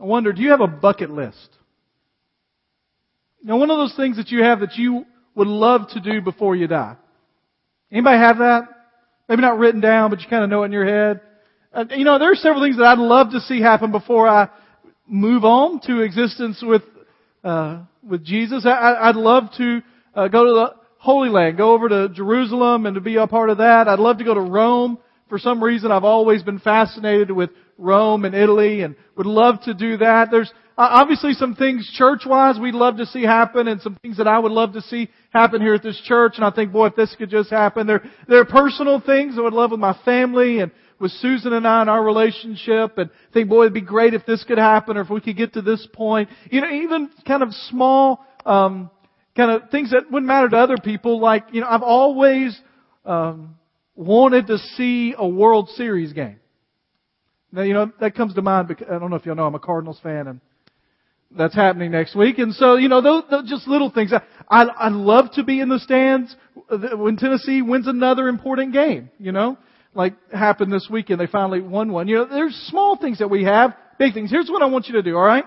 I wonder, do you have a bucket list? Now, one of those things that you have that you would love to do before you die. Anybody have that? Maybe not written down, but you kind of know it in your head. Uh, you know, there are several things that I'd love to see happen before I move on to existence with uh, with Jesus. I, would love to uh, go to the Holy Land, go over to Jerusalem, and to be a part of that. I'd love to go to Rome. For some reason, I've always been fascinated with Rome and Italy, and would love to do that. There's uh, obviously some things church-wise we'd love to see happen, and some things that I would love to see happen here at this church. And I think, boy, if this could just happen, there there are personal things I would love with my family and with Susan and I and our relationship and think, boy, it'd be great if this could happen or if we could get to this point. You know, even kind of small, um, kind of things that wouldn't matter to other people. Like, you know, I've always, um, wanted to see a World Series game. Now, you know, that comes to mind because, I don't know if y'all know I'm a Cardinals fan and that's happening next week. And so, you know, those, those just little things. I, I, I love to be in the stands uh, when Tennessee wins another important game, you know like happened this weekend. They finally won one. You know, there's small things that we have, big things. Here's what I want you to do, alright?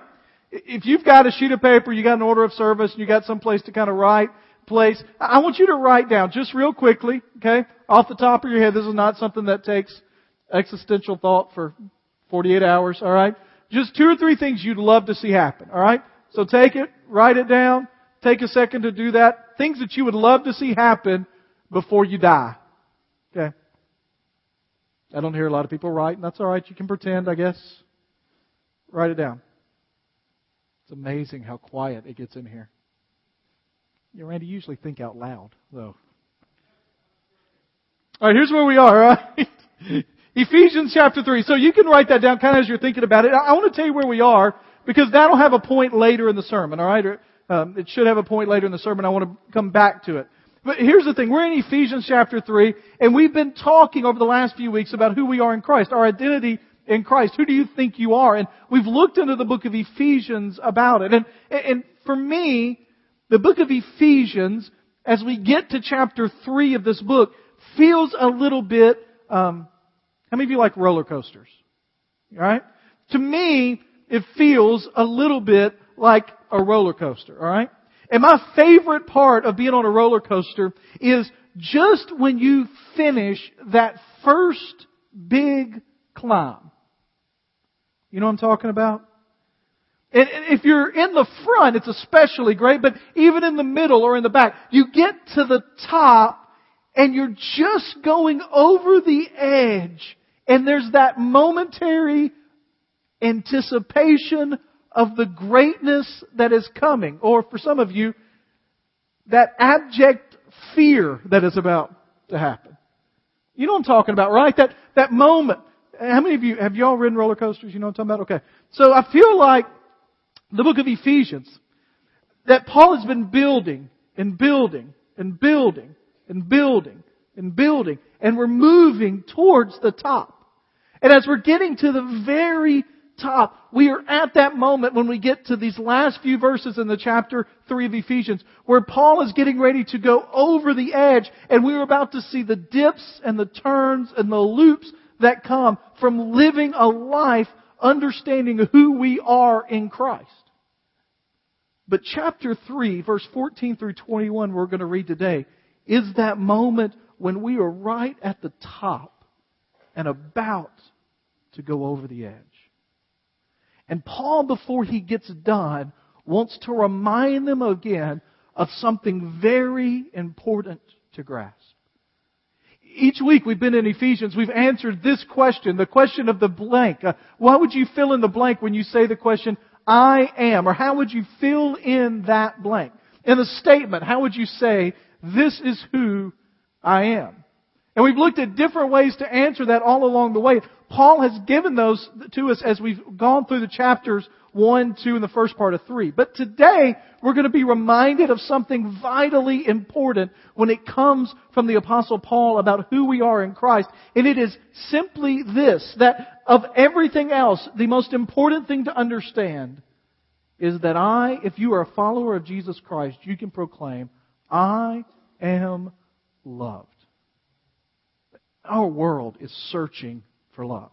If you've got a sheet of paper, you got an order of service, and you got some place to kind of write, place, I want you to write down just real quickly, okay? Off the top of your head, this is not something that takes existential thought for 48 hours, alright? Just two or three things you'd love to see happen, alright? So take it, write it down, take a second to do that. Things that you would love to see happen before you die. Okay? I don't hear a lot of people write, and that's all right. You can pretend, I guess. Write it down. It's amazing how quiet it gets in here. You know, Randy, usually think out loud, though. All right, here's where we are, right? Ephesians chapter 3. So you can write that down kind of as you're thinking about it. I want to tell you where we are because that'll have a point later in the sermon, all right? Um, it should have a point later in the sermon. I want to come back to it. But here's the thing. We're in Ephesians chapter 3, and we've been talking over the last few weeks about who we are in Christ, our identity in Christ. Who do you think you are? And we've looked into the book of Ephesians about it. And, and for me, the book of Ephesians, as we get to chapter 3 of this book, feels a little bit, um, how many of you like roller coasters? Alright? To me, it feels a little bit like a roller coaster, alright? And my favorite part of being on a roller coaster is just when you finish that first big climb. You know what I'm talking about? And if you're in the front, it's especially great, but even in the middle or in the back, you get to the top and you're just going over the edge and there's that momentary anticipation of the greatness that is coming. Or for some of you, that abject fear that is about to happen. You know what I'm talking about, right? That, that moment. How many of you, have y'all ridden roller coasters? You know what I'm talking about? Okay. So I feel like the book of Ephesians, that Paul has been building and building and building and building and building and we're moving towards the top. And as we're getting to the very top. We are at that moment when we get to these last few verses in the chapter 3 of Ephesians where Paul is getting ready to go over the edge and we're about to see the dips and the turns and the loops that come from living a life understanding who we are in Christ. But chapter 3, verse 14 through 21 we're going to read today is that moment when we are right at the top and about to go over the edge. And Paul, before he gets done, wants to remind them again of something very important to grasp. Each week we've been in Ephesians, we've answered this question, the question of the blank. Uh, why would you fill in the blank when you say the question, I am? Or how would you fill in that blank? In a statement, how would you say, this is who I am? And we've looked at different ways to answer that all along the way. Paul has given those to us as we've gone through the chapters 1, 2, and the first part of 3. But today, we're going to be reminded of something vitally important when it comes from the apostle Paul about who we are in Christ. And it is simply this, that of everything else, the most important thing to understand is that I, if you are a follower of Jesus Christ, you can proclaim, I am loved. Our world is searching for love.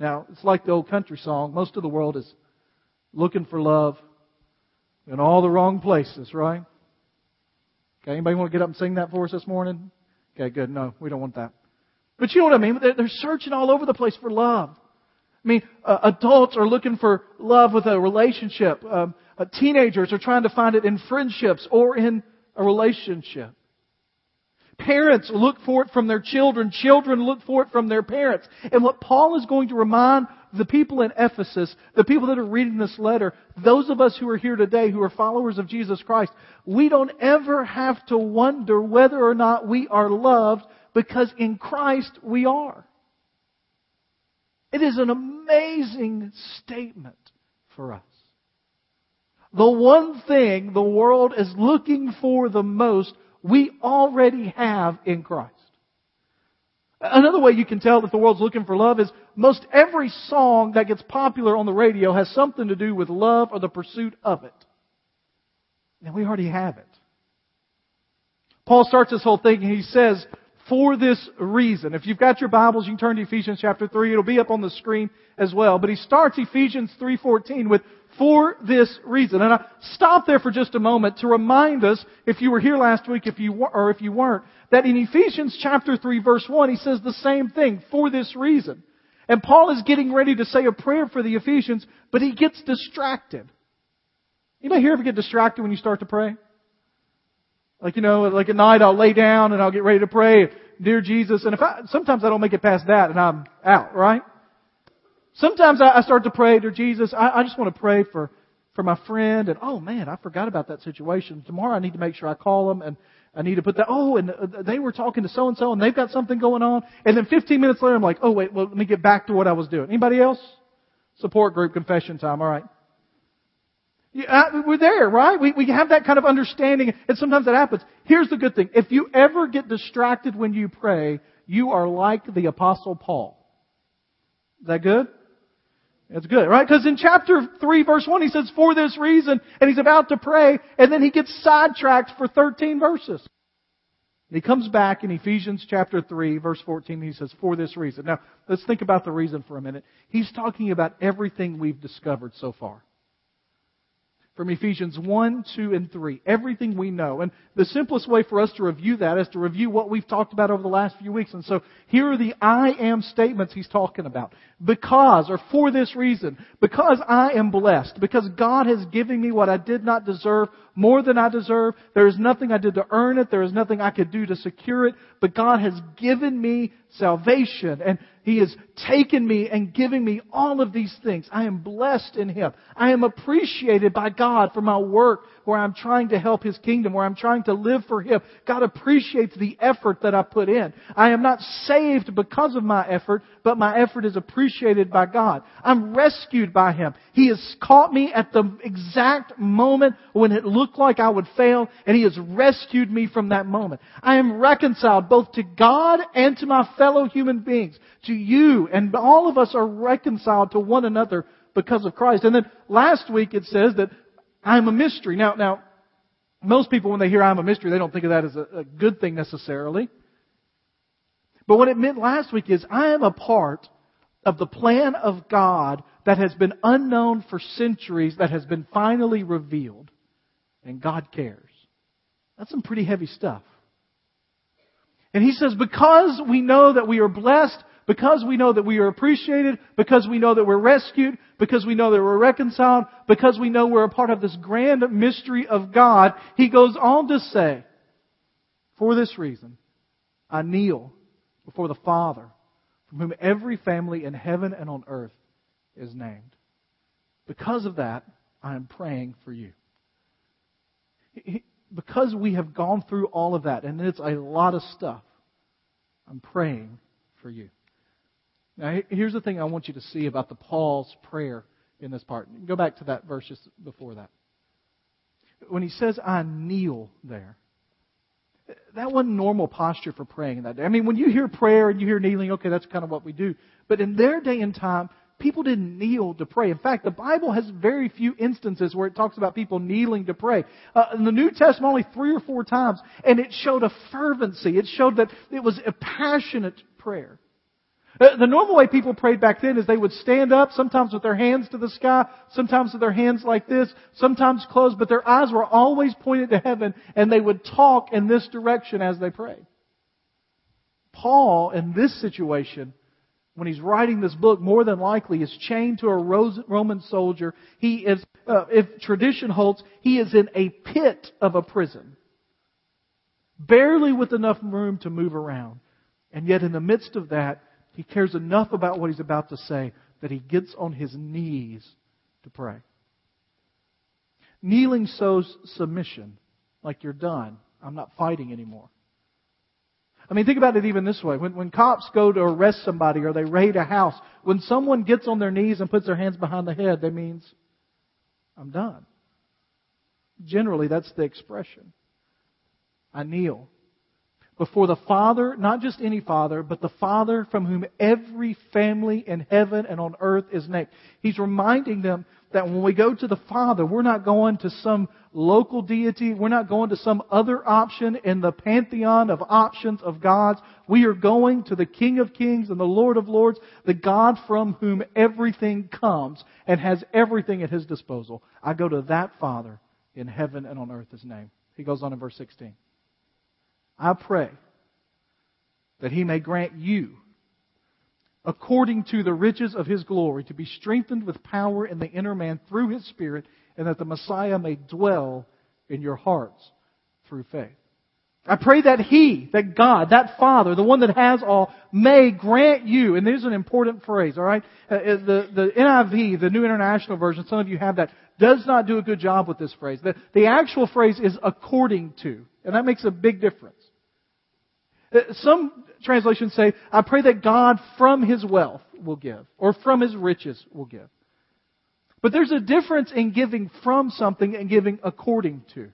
Now, it's like the old country song. Most of the world is looking for love in all the wrong places, right? Okay, anybody want to get up and sing that for us this morning? Okay, good. No, we don't want that. But you know what I mean? They're, they're searching all over the place for love. I mean, uh, adults are looking for love with a relationship. Um, uh, teenagers are trying to find it in friendships or in a relationship. Parents look for it from their children. Children look for it from their parents. And what Paul is going to remind the people in Ephesus, the people that are reading this letter, those of us who are here today who are followers of Jesus Christ, we don't ever have to wonder whether or not we are loved because in Christ we are. It is an amazing statement for us. The one thing the world is looking for the most we already have in Christ. Another way you can tell that the world's looking for love is most every song that gets popular on the radio has something to do with love or the pursuit of it. And we already have it. Paul starts this whole thing and he says, for this reason. If you've got your Bibles, you can turn to Ephesians chapter 3. It'll be up on the screen as well. But he starts Ephesians 3.14 with for this reason. And I stop there for just a moment to remind us, if you were here last week, if you were, or if you weren't, that in Ephesians chapter 3 verse 1, he says the same thing, for this reason. And Paul is getting ready to say a prayer for the Ephesians, but he gets distracted. Anybody here ever get distracted when you start to pray? Like, you know, like at night I'll lay down and I'll get ready to pray, dear Jesus, and if I, sometimes I don't make it past that and I'm out, right? Sometimes I, I start to pray to Jesus. I, I just want to pray for, for my friend and oh man, I forgot about that situation. Tomorrow I need to make sure I call them and I need to put that, oh, and uh, they were talking to so and so and they've got something going on. And then 15 minutes later I'm like, oh wait, well let me get back to what I was doing. Anybody else? Support group confession time, alright. Yeah, we're there, right? We, we have that kind of understanding, and sometimes that happens. Here's the good thing. If you ever get distracted when you pray, you are like the apostle Paul. Is that good? It's good, right? Because in chapter 3 verse 1 he says, for this reason, and he's about to pray, and then he gets sidetracked for 13 verses. And he comes back in Ephesians chapter 3 verse 14 and he says, for this reason. Now, let's think about the reason for a minute. He's talking about everything we've discovered so far from Ephesians 1, 2, and 3. Everything we know. And the simplest way for us to review that is to review what we've talked about over the last few weeks. And so here are the I am statements he's talking about. Because, or for this reason, because I am blessed, because God has given me what I did not deserve, more than I deserve. There is nothing I did to earn it. There is nothing I could do to secure it. But God has given me salvation. And he has taken me and given me all of these things. I am blessed in Him. I am appreciated by God for my work where I'm trying to help His kingdom, where I'm trying to live for Him. God appreciates the effort that I put in. I am not saved because of my effort, but my effort is appreciated by God. I'm rescued by Him. He has caught me at the exact moment when it looked like I would fail, and He has rescued me from that moment. I am reconciled both to God and to my fellow human beings, to you, and all of us are reconciled to one another because of Christ. And then last week it says that I'm a mystery. Now, now, most people when they hear I'm a mystery, they don't think of that as a, a good thing necessarily. But what it meant last week is I am a part of the plan of God that has been unknown for centuries, that has been finally revealed. And God cares. That's some pretty heavy stuff. And he says, because we know that we are blessed, because we know that we are appreciated, because we know that we're rescued, because we know that we're reconciled, because we know we're a part of this grand mystery of God, he goes on to say, for this reason, I kneel before the Father, from whom every family in heaven and on earth is named. Because of that, I am praying for you. Because we have gone through all of that, and it's a lot of stuff, I'm praying for you. Now, here's the thing I want you to see about the Paul's prayer in this part. Go back to that verse just before that. When he says, I kneel there, that wasn't normal posture for praying in that day. I mean, when you hear prayer and you hear kneeling, okay, that's kind of what we do. But in their day and time, people didn't kneel to pray. In fact, the Bible has very few instances where it talks about people kneeling to pray. Uh, in the New Testament, only three or four times, and it showed a fervency. It showed that it was a passionate prayer. Uh, the normal way people prayed back then is they would stand up, sometimes with their hands to the sky, sometimes with their hands like this, sometimes closed, but their eyes were always pointed to heaven, and they would talk in this direction as they prayed. Paul, in this situation, when he's writing this book, more than likely is chained to a Roman soldier. He is, uh, if tradition holds, he is in a pit of a prison. Barely with enough room to move around. And yet in the midst of that, he cares enough about what he's about to say that he gets on his knees to pray. Kneeling shows submission, like you're done. I'm not fighting anymore. I mean, think about it even this way. When, when cops go to arrest somebody or they raid a house, when someone gets on their knees and puts their hands behind the head, that means, I'm done. Generally, that's the expression. I kneel before the Father, not just any Father, but the Father from whom every family in heaven and on earth is named. He's reminding them that when we go to the Father, we're not going to some local deity. We're not going to some other option in the pantheon of options of gods. We are going to the King of Kings and the Lord of Lords, the God from whom everything comes and has everything at His disposal. I go to that Father in heaven and on earth, His name. He goes on in verse 16. I pray that he may grant you, according to the riches of his glory, to be strengthened with power in the inner man through his Spirit, and that the Messiah may dwell in your hearts through faith. I pray that He, that God, that Father, the one that has all, may grant you, and there's an important phrase, alright? Uh, uh, the, the NIV, the New International Version, some of you have that, does not do a good job with this phrase. The, the actual phrase is according to, and that makes a big difference. Uh, some translations say, I pray that God from His wealth will give, or from His riches will give. But there's a difference in giving from something and giving according to.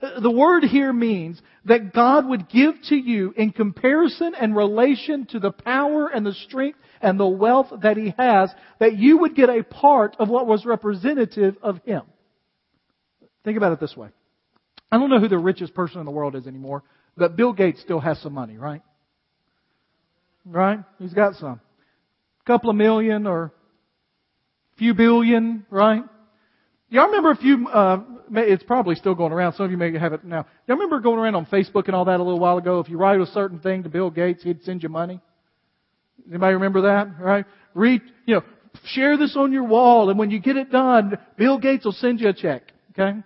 Uh, the word here means that God would give to you in comparison and relation to the power and the strength and the wealth that He has, that you would get a part of what was representative of Him. Think about it this way. I don't know who the richest person in the world is anymore, but Bill Gates still has some money, right? Right? He's got some. A couple of million or a few billion, right? Y'all remember a few, uh, it's probably still going around. Some of you may have it now. Y'all remember going around on Facebook and all that a little while ago? If you write a certain thing to Bill Gates, he'd send you money. Anybody remember that? Right? Read, you know, share this on your wall and when you get it done, Bill Gates will send you a check. Okay?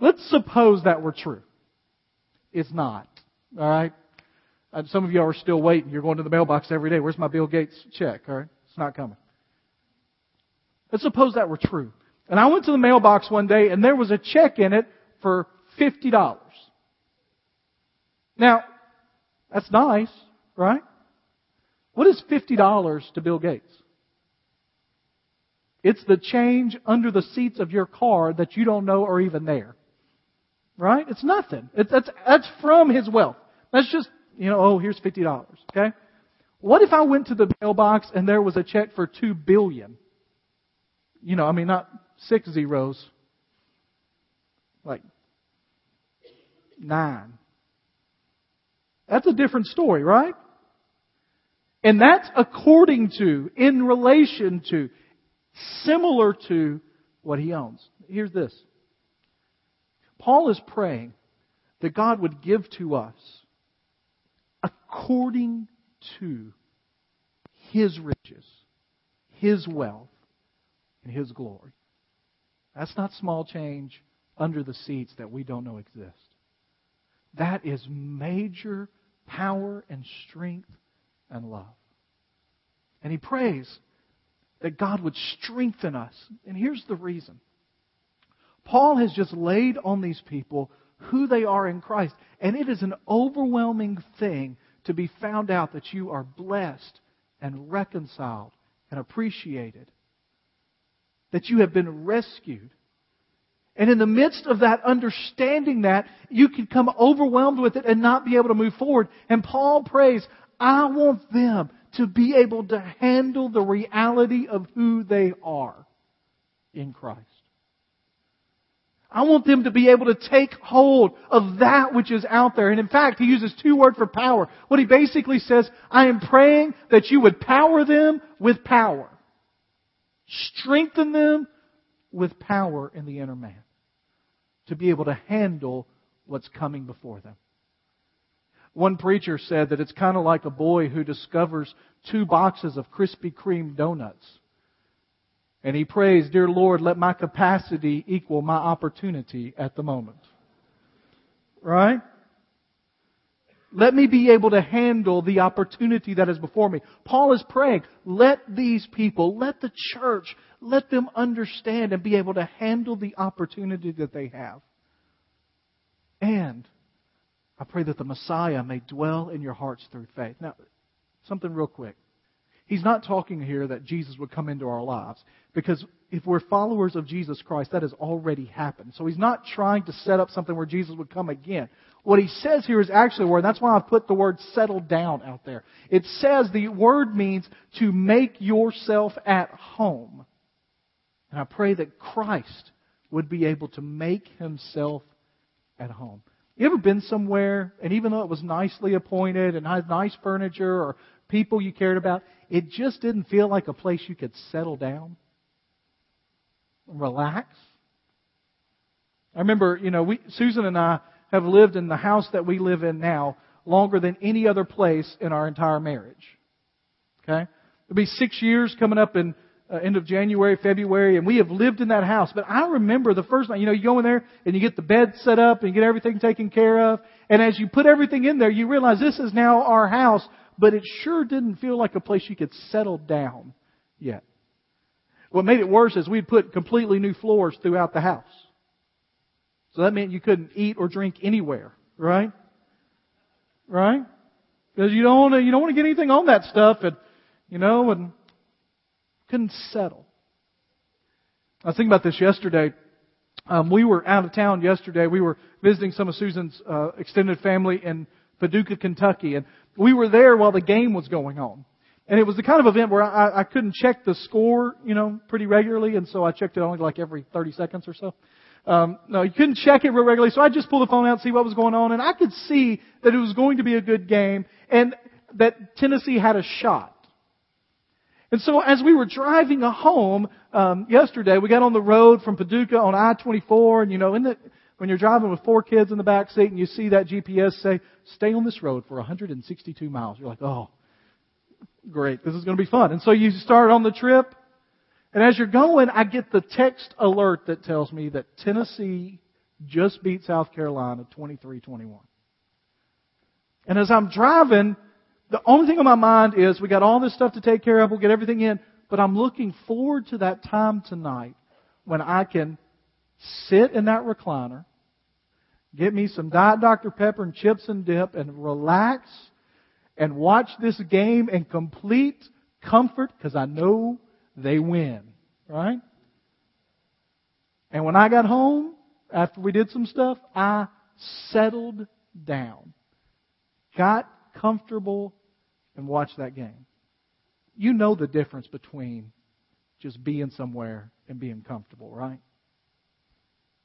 Let's suppose that were true. It's not. All right? And some of you are still waiting. You're going to the mailbox every day. Where's my Bill Gates check? All right? It's not coming. Let's suppose that were true. And I went to the mailbox one day and there was a check in it for $50. Now, that's nice, right? What is $50 to Bill Gates? It's the change under the seats of your car that you don't know are even there. Right? It's nothing. It's, that's, that's from his wealth. That's just, you know, oh, here's $50. Okay? What if I went to the mailbox and there was a check for two billion? You know, I mean, not six zeros, like nine. That's a different story, right? And that's according to, in relation to, similar to what he owns. Here's this Paul is praying that God would give to us according to His riches, His wealth, and His glory. That's not small change under the seats that we don't know exist. That is major power and strength and love. And he prays that God would strengthen us. And here's the reason Paul has just laid on these people who they are in Christ. And it is an overwhelming thing to be found out that you are blessed and reconciled and appreciated. That you have been rescued. And in the midst of that, understanding that, you can come overwhelmed with it and not be able to move forward. And Paul prays, I want them to be able to handle the reality of who they are in Christ. I want them to be able to take hold of that which is out there. And in fact, he uses two words for power. What he basically says, I am praying that you would power them with power. Strengthen them with power in the inner man to be able to handle what's coming before them. One preacher said that it's kind of like a boy who discovers two boxes of Krispy Kreme donuts. And he prays, Dear Lord, let my capacity equal my opportunity at the moment. Right? Let me be able to handle the opportunity that is before me. Paul is praying, let these people, let the church, let them understand and be able to handle the opportunity that they have. And I pray that the Messiah may dwell in your hearts through faith. Now, something real quick. He's not talking here that Jesus would come into our lives. Because if we're followers of Jesus Christ, that has already happened. So he's not trying to set up something where Jesus would come again. What he says here is actually a word, that's why I put the word settle down out there. It says the word means to make yourself at home. And I pray that Christ would be able to make himself at home. You ever been somewhere, and even though it was nicely appointed and had nice furniture or people you cared about, it just didn't feel like a place you could settle down, relax. I remember, you know, we, Susan and I have lived in the house that we live in now longer than any other place in our entire marriage. Okay? It'll be six years coming up in uh, end of January, February, and we have lived in that house. But I remember the first night, you know, you go in there and you get the bed set up and you get everything taken care of. And as you put everything in there, you realize this is now our house but it sure didn't feel like a place you could settle down yet. What made it worse is we'd put completely new floors throughout the house. So that meant you couldn't eat or drink anywhere, right? Right? Because you don't want to, you don't want to get anything on that stuff and, you know, and couldn't settle. I was thinking about this yesterday. Um, we were out of town yesterday. We were visiting some of Susan's uh, extended family in Paducah, Kentucky, and we were there while the game was going on. And it was the kind of event where I, I couldn't check the score, you know, pretty regularly, and so I checked it only like every 30 seconds or so. Um, no, you couldn't check it real regularly, so I just pulled the phone out and see what was going on, and I could see that it was going to be a good game, and that Tennessee had a shot. And so as we were driving home um, yesterday, we got on the road from Paducah on I-24, and you know, in the when you're driving with four kids in the back seat and you see that GPS say, stay on this road for 162 miles. You're like, oh, great. This is going to be fun. And so you start on the trip. And as you're going, I get the text alert that tells me that Tennessee just beat South Carolina 23-21. And as I'm driving, the only thing on my mind is we got all this stuff to take care of. We'll get everything in. But I'm looking forward to that time tonight when I can sit in that recliner, get me some Diet Dr. Pepper and chips and dip and relax and watch this game in complete comfort because I know they win. Right? And when I got home, after we did some stuff, I settled down, got comfortable, and watched that game. You know the difference between just being somewhere and being comfortable, right?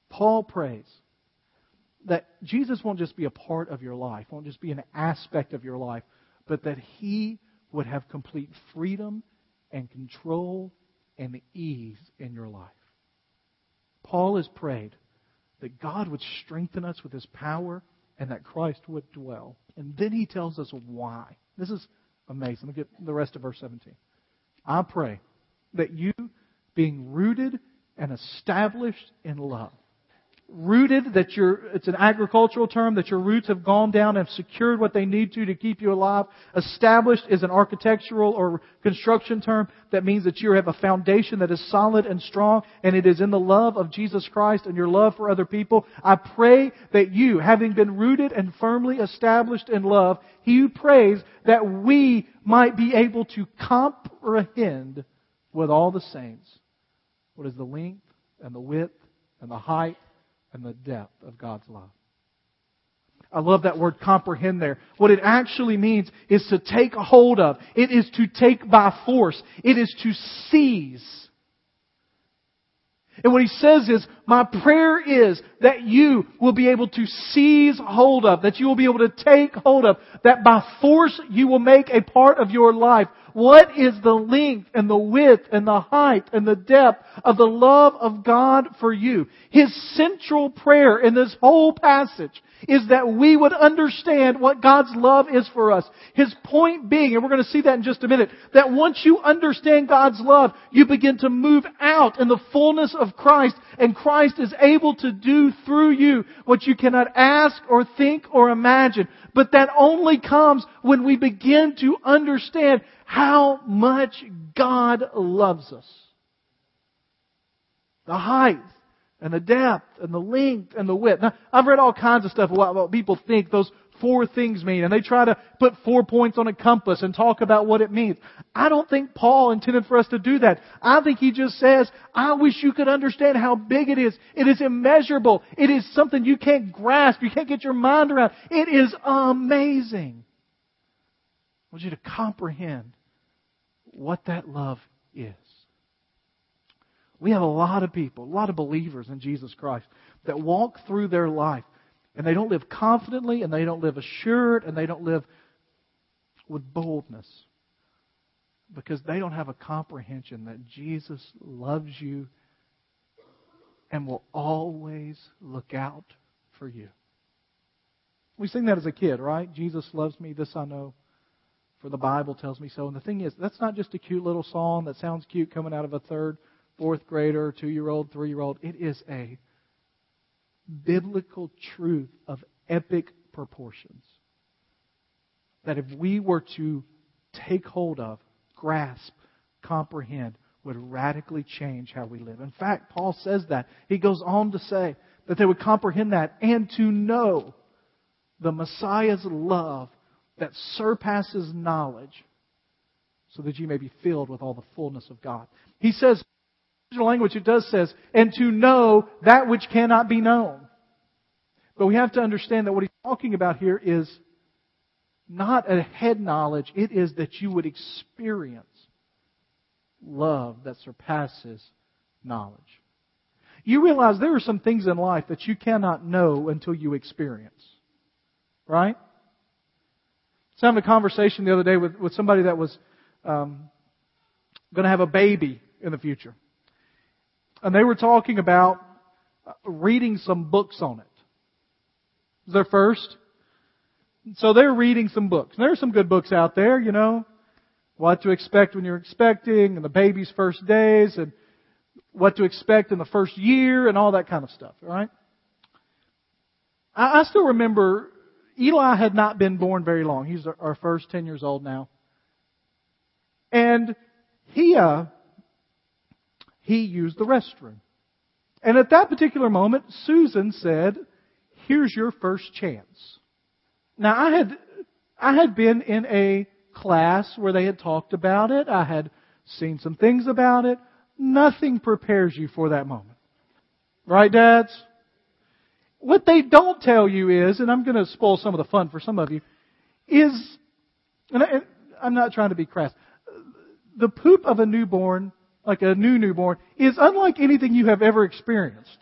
Paul prays that Jesus won't just be a part of your life, won't just be an aspect of your life, but that He would have complete freedom and control and ease in your life. Paul has prayed that God would strengthen us with His power and that Christ would dwell. And then he tells us why. This is amazing. Look at the rest of verse 17. I pray that you, being rooted and established in love, rooted, that your, it's an agricultural term, that your roots have gone down and secured what they need to to keep you alive. Established is an architectural or construction term that means that you have a foundation that is solid and strong and it is in the love of Jesus Christ and your love for other people. I pray that you, having been rooted and firmly established in love, he prays that we might be able to comprehend with all the saints what is the length and the width and the height and the depth of God's love. I love that word comprehend there. What it actually means is to take hold of. It is to take by force. It is to seize. And what he says is, my prayer is that you will be able to seize hold of, that you will be able to take hold of, that by force you will make a part of your life. What is the length and the width and the height and the depth of the love of God for you? His central prayer in this whole passage is that we would understand what God's love is for us. His point being, and we're going to see that in just a minute, that once you understand God's love, you begin to move out in the fullness of Christ, and Christ is able to do through you what you cannot ask or think or imagine. But that only comes when we begin to understand how much God loves us. The height and the depth and the length and the width. Now, I've read all kinds of stuff about what people think those four things mean, and they try to put four points on a compass and talk about what it means. I don't think Paul intended for us to do that. I think he just says, I wish you could understand how big it is. It is immeasurable. It is something you can't grasp. You can't get your mind around. It is amazing. I want you to comprehend what that love is. We have a lot of people, a lot of believers in Jesus Christ that walk through their life and they don't live confidently and they don't live assured and they don't live with boldness because they don't have a comprehension that Jesus loves you and will always look out for you. We sing that as a kid, right? Jesus loves me, this I know, for the Bible tells me so. And the thing is, that's not just a cute little song that sounds cute coming out of a third fourth grader, two year old, three year old. It is a biblical truth of epic proportions. That if we were to take hold of, grasp, comprehend, would radically change how we live. In fact, Paul says that. He goes on to say that they would comprehend that and to know the Messiah's love that surpasses knowledge so that you may be filled with all the fullness of God. He says, original language, it does says, and to know that which cannot be known. But we have to understand that what he's talking about here is not a head knowledge, it is that you would experience love that surpasses knowledge. You realize there are some things in life that you cannot know until you experience. Right? I was having a conversation the other day with, with somebody that was um, going to have a baby in the future and they were talking about reading some books on it. It was their first. So they're reading some books. And there are some good books out there, you know. What to expect when you're expecting, and the baby's first days, and what to expect in the first year, and all that kind of stuff, right? I, I still remember Eli had not been born very long. He's our first 10 years old now. And he, uh, he used the restroom. And at that particular moment, Susan said, here's your first chance. Now I had, I had been in a class where they had talked about it. I had seen some things about it. Nothing prepares you for that moment. Right, dads? What they don't tell you is, and I'm going to spoil some of the fun for some of you, is, and I, I'm not trying to be crass, the poop of a newborn like a new newborn, is unlike anything you have ever experienced.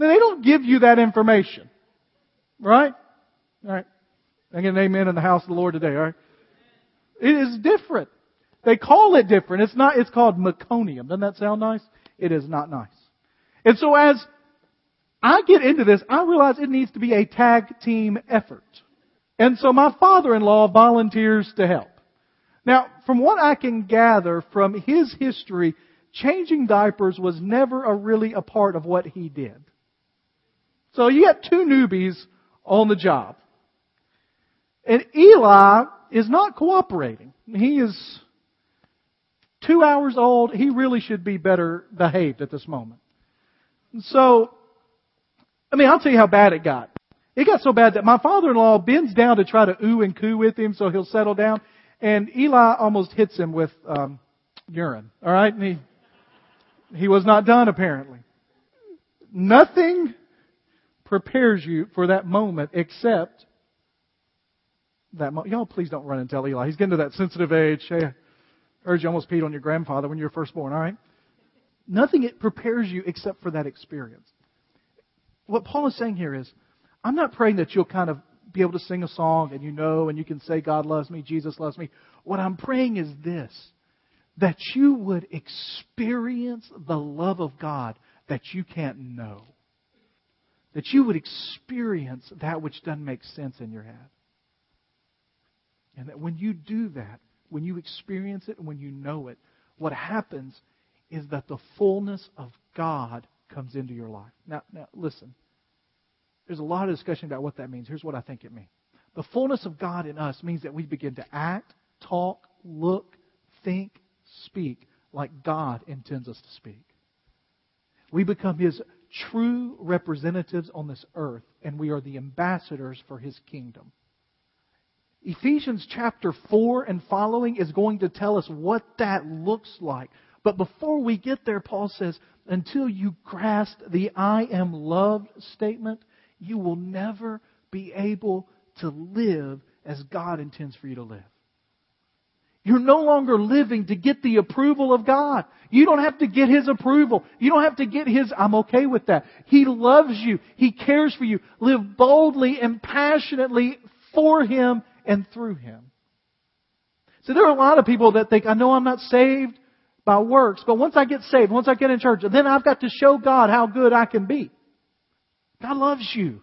Now, They don't give you that information. Right? Alright. I get an amen in the house of the Lord today, alright? It is different. They call it different. It's not, it's called meconium. Doesn't that sound nice? It is not nice. And so as I get into this, I realize it needs to be a tag team effort. And so my father-in-law volunteers to help. Now, from what I can gather from his history, changing diapers was never a really a part of what he did. So you got two newbies on the job. And Eli is not cooperating. He is two hours old. He really should be better behaved at this moment. So, I mean, I'll tell you how bad it got. It got so bad that my father-in-law bends down to try to ooh and coo with him so he'll settle down and Eli almost hits him with um, urine. All right, and he he was not done apparently. Nothing prepares you for that moment except that moment. Y'all, please don't run and tell Eli. He's getting to that sensitive age. Hey, I heard you almost peed on your grandfather when you were first born. All right. Nothing it prepares you except for that experience. What Paul is saying here is, I'm not praying that you'll kind of be able to sing a song and you know and you can say, God loves me, Jesus loves me. What I'm praying is this that you would experience the love of God that you can't know. That you would experience that which doesn't make sense in your head. And that when you do that, when you experience it and when you know it, what happens is that the fullness of God comes into your life. Now, now listen. There's a lot of discussion about what that means. Here's what I think it means. The fullness of God in us means that we begin to act, talk, look, think, speak like God intends us to speak. We become His true representatives on this earth, and we are the ambassadors for His kingdom. Ephesians chapter 4 and following is going to tell us what that looks like. But before we get there, Paul says, until you grasp the I am loved statement, you will never be able to live as God intends for you to live. You're no longer living to get the approval of God. You don't have to get His approval. You don't have to get His, I'm okay with that. He loves you. He cares for you. Live boldly and passionately for Him and through Him. So there are a lot of people that think, I know I'm not saved by works, but once I get saved, once I get in church, then I've got to show God how good I can be. God loves you.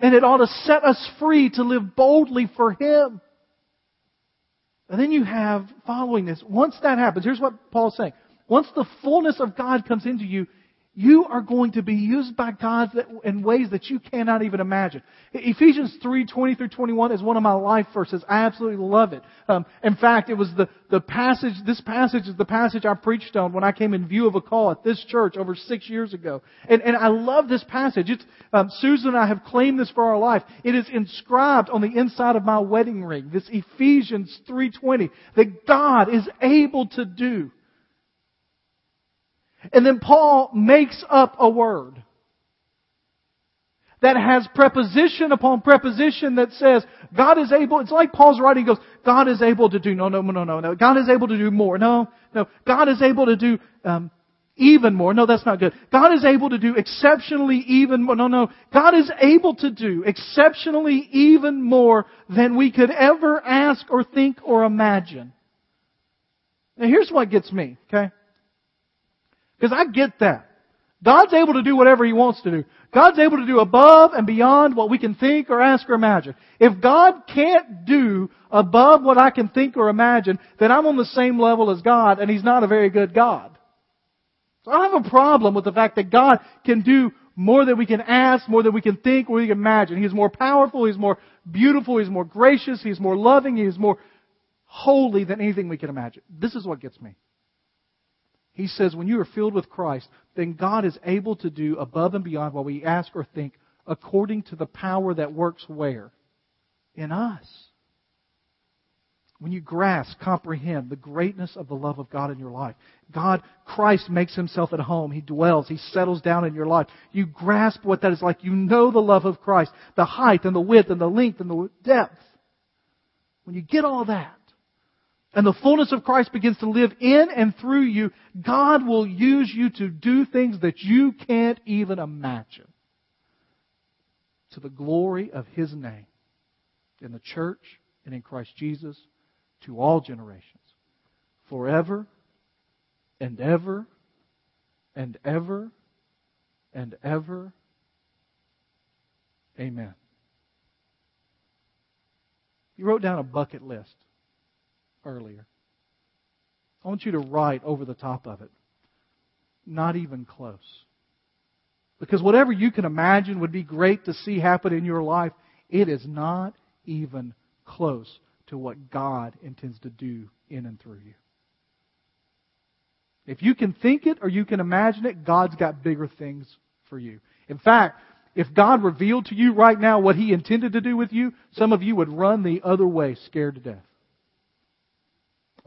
And it ought to set us free to live boldly for Him. And then you have following this. Once that happens, here's what Paul's saying. Once the fullness of God comes into you, you are going to be used by God in ways that you cannot even imagine. Ephesians 3, 20 through 21 is one of my life verses. I absolutely love it. Um, in fact, it was the, the passage, this passage is the passage I preached on when I came in view of a call at this church over six years ago. And, and I love this passage. It's, um, Susan and I have claimed this for our life. It is inscribed on the inside of my wedding ring. This Ephesians 3.20 that God is able to do and then Paul makes up a word that has preposition upon preposition that says God is able, it's like Paul's writing goes, God is able to do, no, no, no, no, no, God is able to do more. No, no, God is able to do, um, even more. No, that's not good. God is able to do exceptionally even more. No, no. God is able to do exceptionally even more than we could ever ask or think or imagine. Now here's what gets me, okay? Because I get that. God's able to do whatever He wants to do. God's able to do above and beyond what we can think or ask or imagine. If God can't do above what I can think or imagine, then I'm on the same level as God and He's not a very good God. So I have a problem with the fact that God can do more than we can ask, more than we can think, or we can imagine. He's more powerful, He's more beautiful, He's more gracious, He's more loving, He's more holy than anything we can imagine. This is what gets me. He says, when you are filled with Christ, then God is able to do above and beyond what we ask or think according to the power that works where? In us. When you grasp, comprehend the greatness of the love of God in your life, God, Christ makes himself at home. He dwells. He settles down in your life. You grasp what that is like. You know the love of Christ, the height and the width and the length and the depth. When you get all that, and the fullness of Christ begins to live in and through you, God will use you to do things that you can't even imagine. To the glory of His name in the church and in Christ Jesus to all generations. Forever and ever and ever and ever. Amen. You wrote down a bucket list earlier. I want you to write over the top of it. Not even close. Because whatever you can imagine would be great to see happen in your life, it is not even close to what God intends to do in and through you. If you can think it or you can imagine it, God's got bigger things for you. In fact, if God revealed to you right now what He intended to do with you, some of you would run the other way scared to death.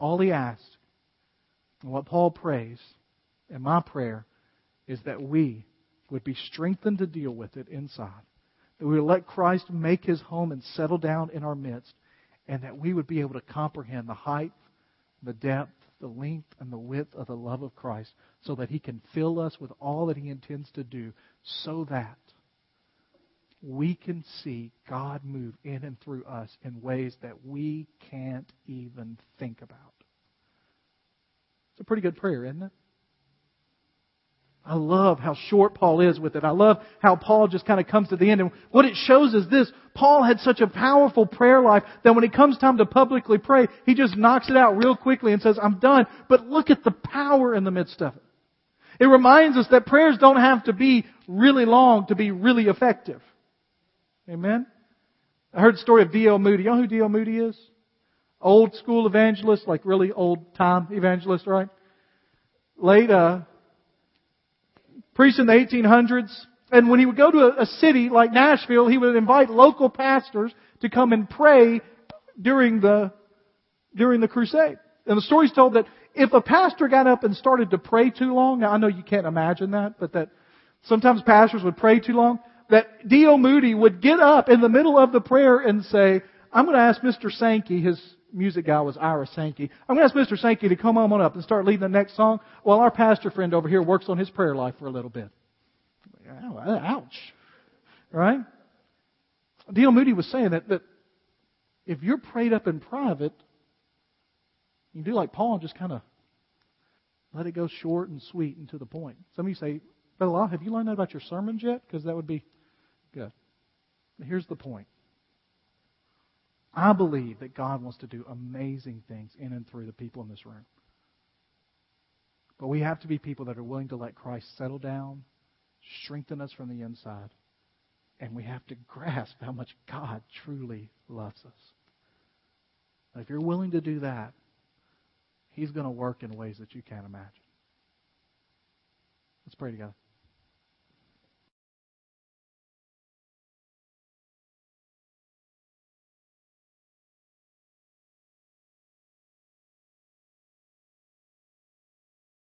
All he asks, and what Paul prays, and my prayer, is that we would be strengthened to deal with it inside. That we would let Christ make his home and settle down in our midst, and that we would be able to comprehend the height, the depth, the length and the width of the love of Christ so that He can fill us with all that He intends to do so that we can see God move in and through us in ways that we can't even think about. It's a pretty good prayer, isn't it? I love how short Paul is with it. I love how Paul just kind of comes to the end. And what it shows is this. Paul had such a powerful prayer life that when it comes time to publicly pray, he just knocks it out real quickly and says, I'm done. But look at the power in the midst of it. It reminds us that prayers don't have to be really long to be really effective. Amen? I heard the story of D.L. Moody. You know who D.L. Moody is? Old school evangelist, like really old time evangelist, right? Late, uh, preached in the 1800s. And when he would go to a, a city like Nashville, he would invite local pastors to come and pray during the, during the crusade. And the story's told that if a pastor got up and started to pray too long, now I know you can't imagine that, but that sometimes pastors would pray too long, that D.L. Moody would get up in the middle of the prayer and say, I'm going to ask Mr. Sankey, his music guy was Ira Sankey. I'm going to ask Mr. Sankey to come on up and start leading the next song while our pastor friend over here works on his prayer life for a little bit. Ouch. Right? D.L. Moody was saying that, that if you're prayed up in private, you do like Paul and just kind of let it go short and sweet and to the point. Some of you say, Brother Law, have you learned that about your sermons yet? Because that would be good. Here's the point. I believe that God wants to do amazing things in and through the people in this room. But we have to be people that are willing to let Christ settle down, strengthen us from the inside, and we have to grasp how much God truly loves us. And if you're willing to do that, He's going to work in ways that you can't imagine. Let's pray together.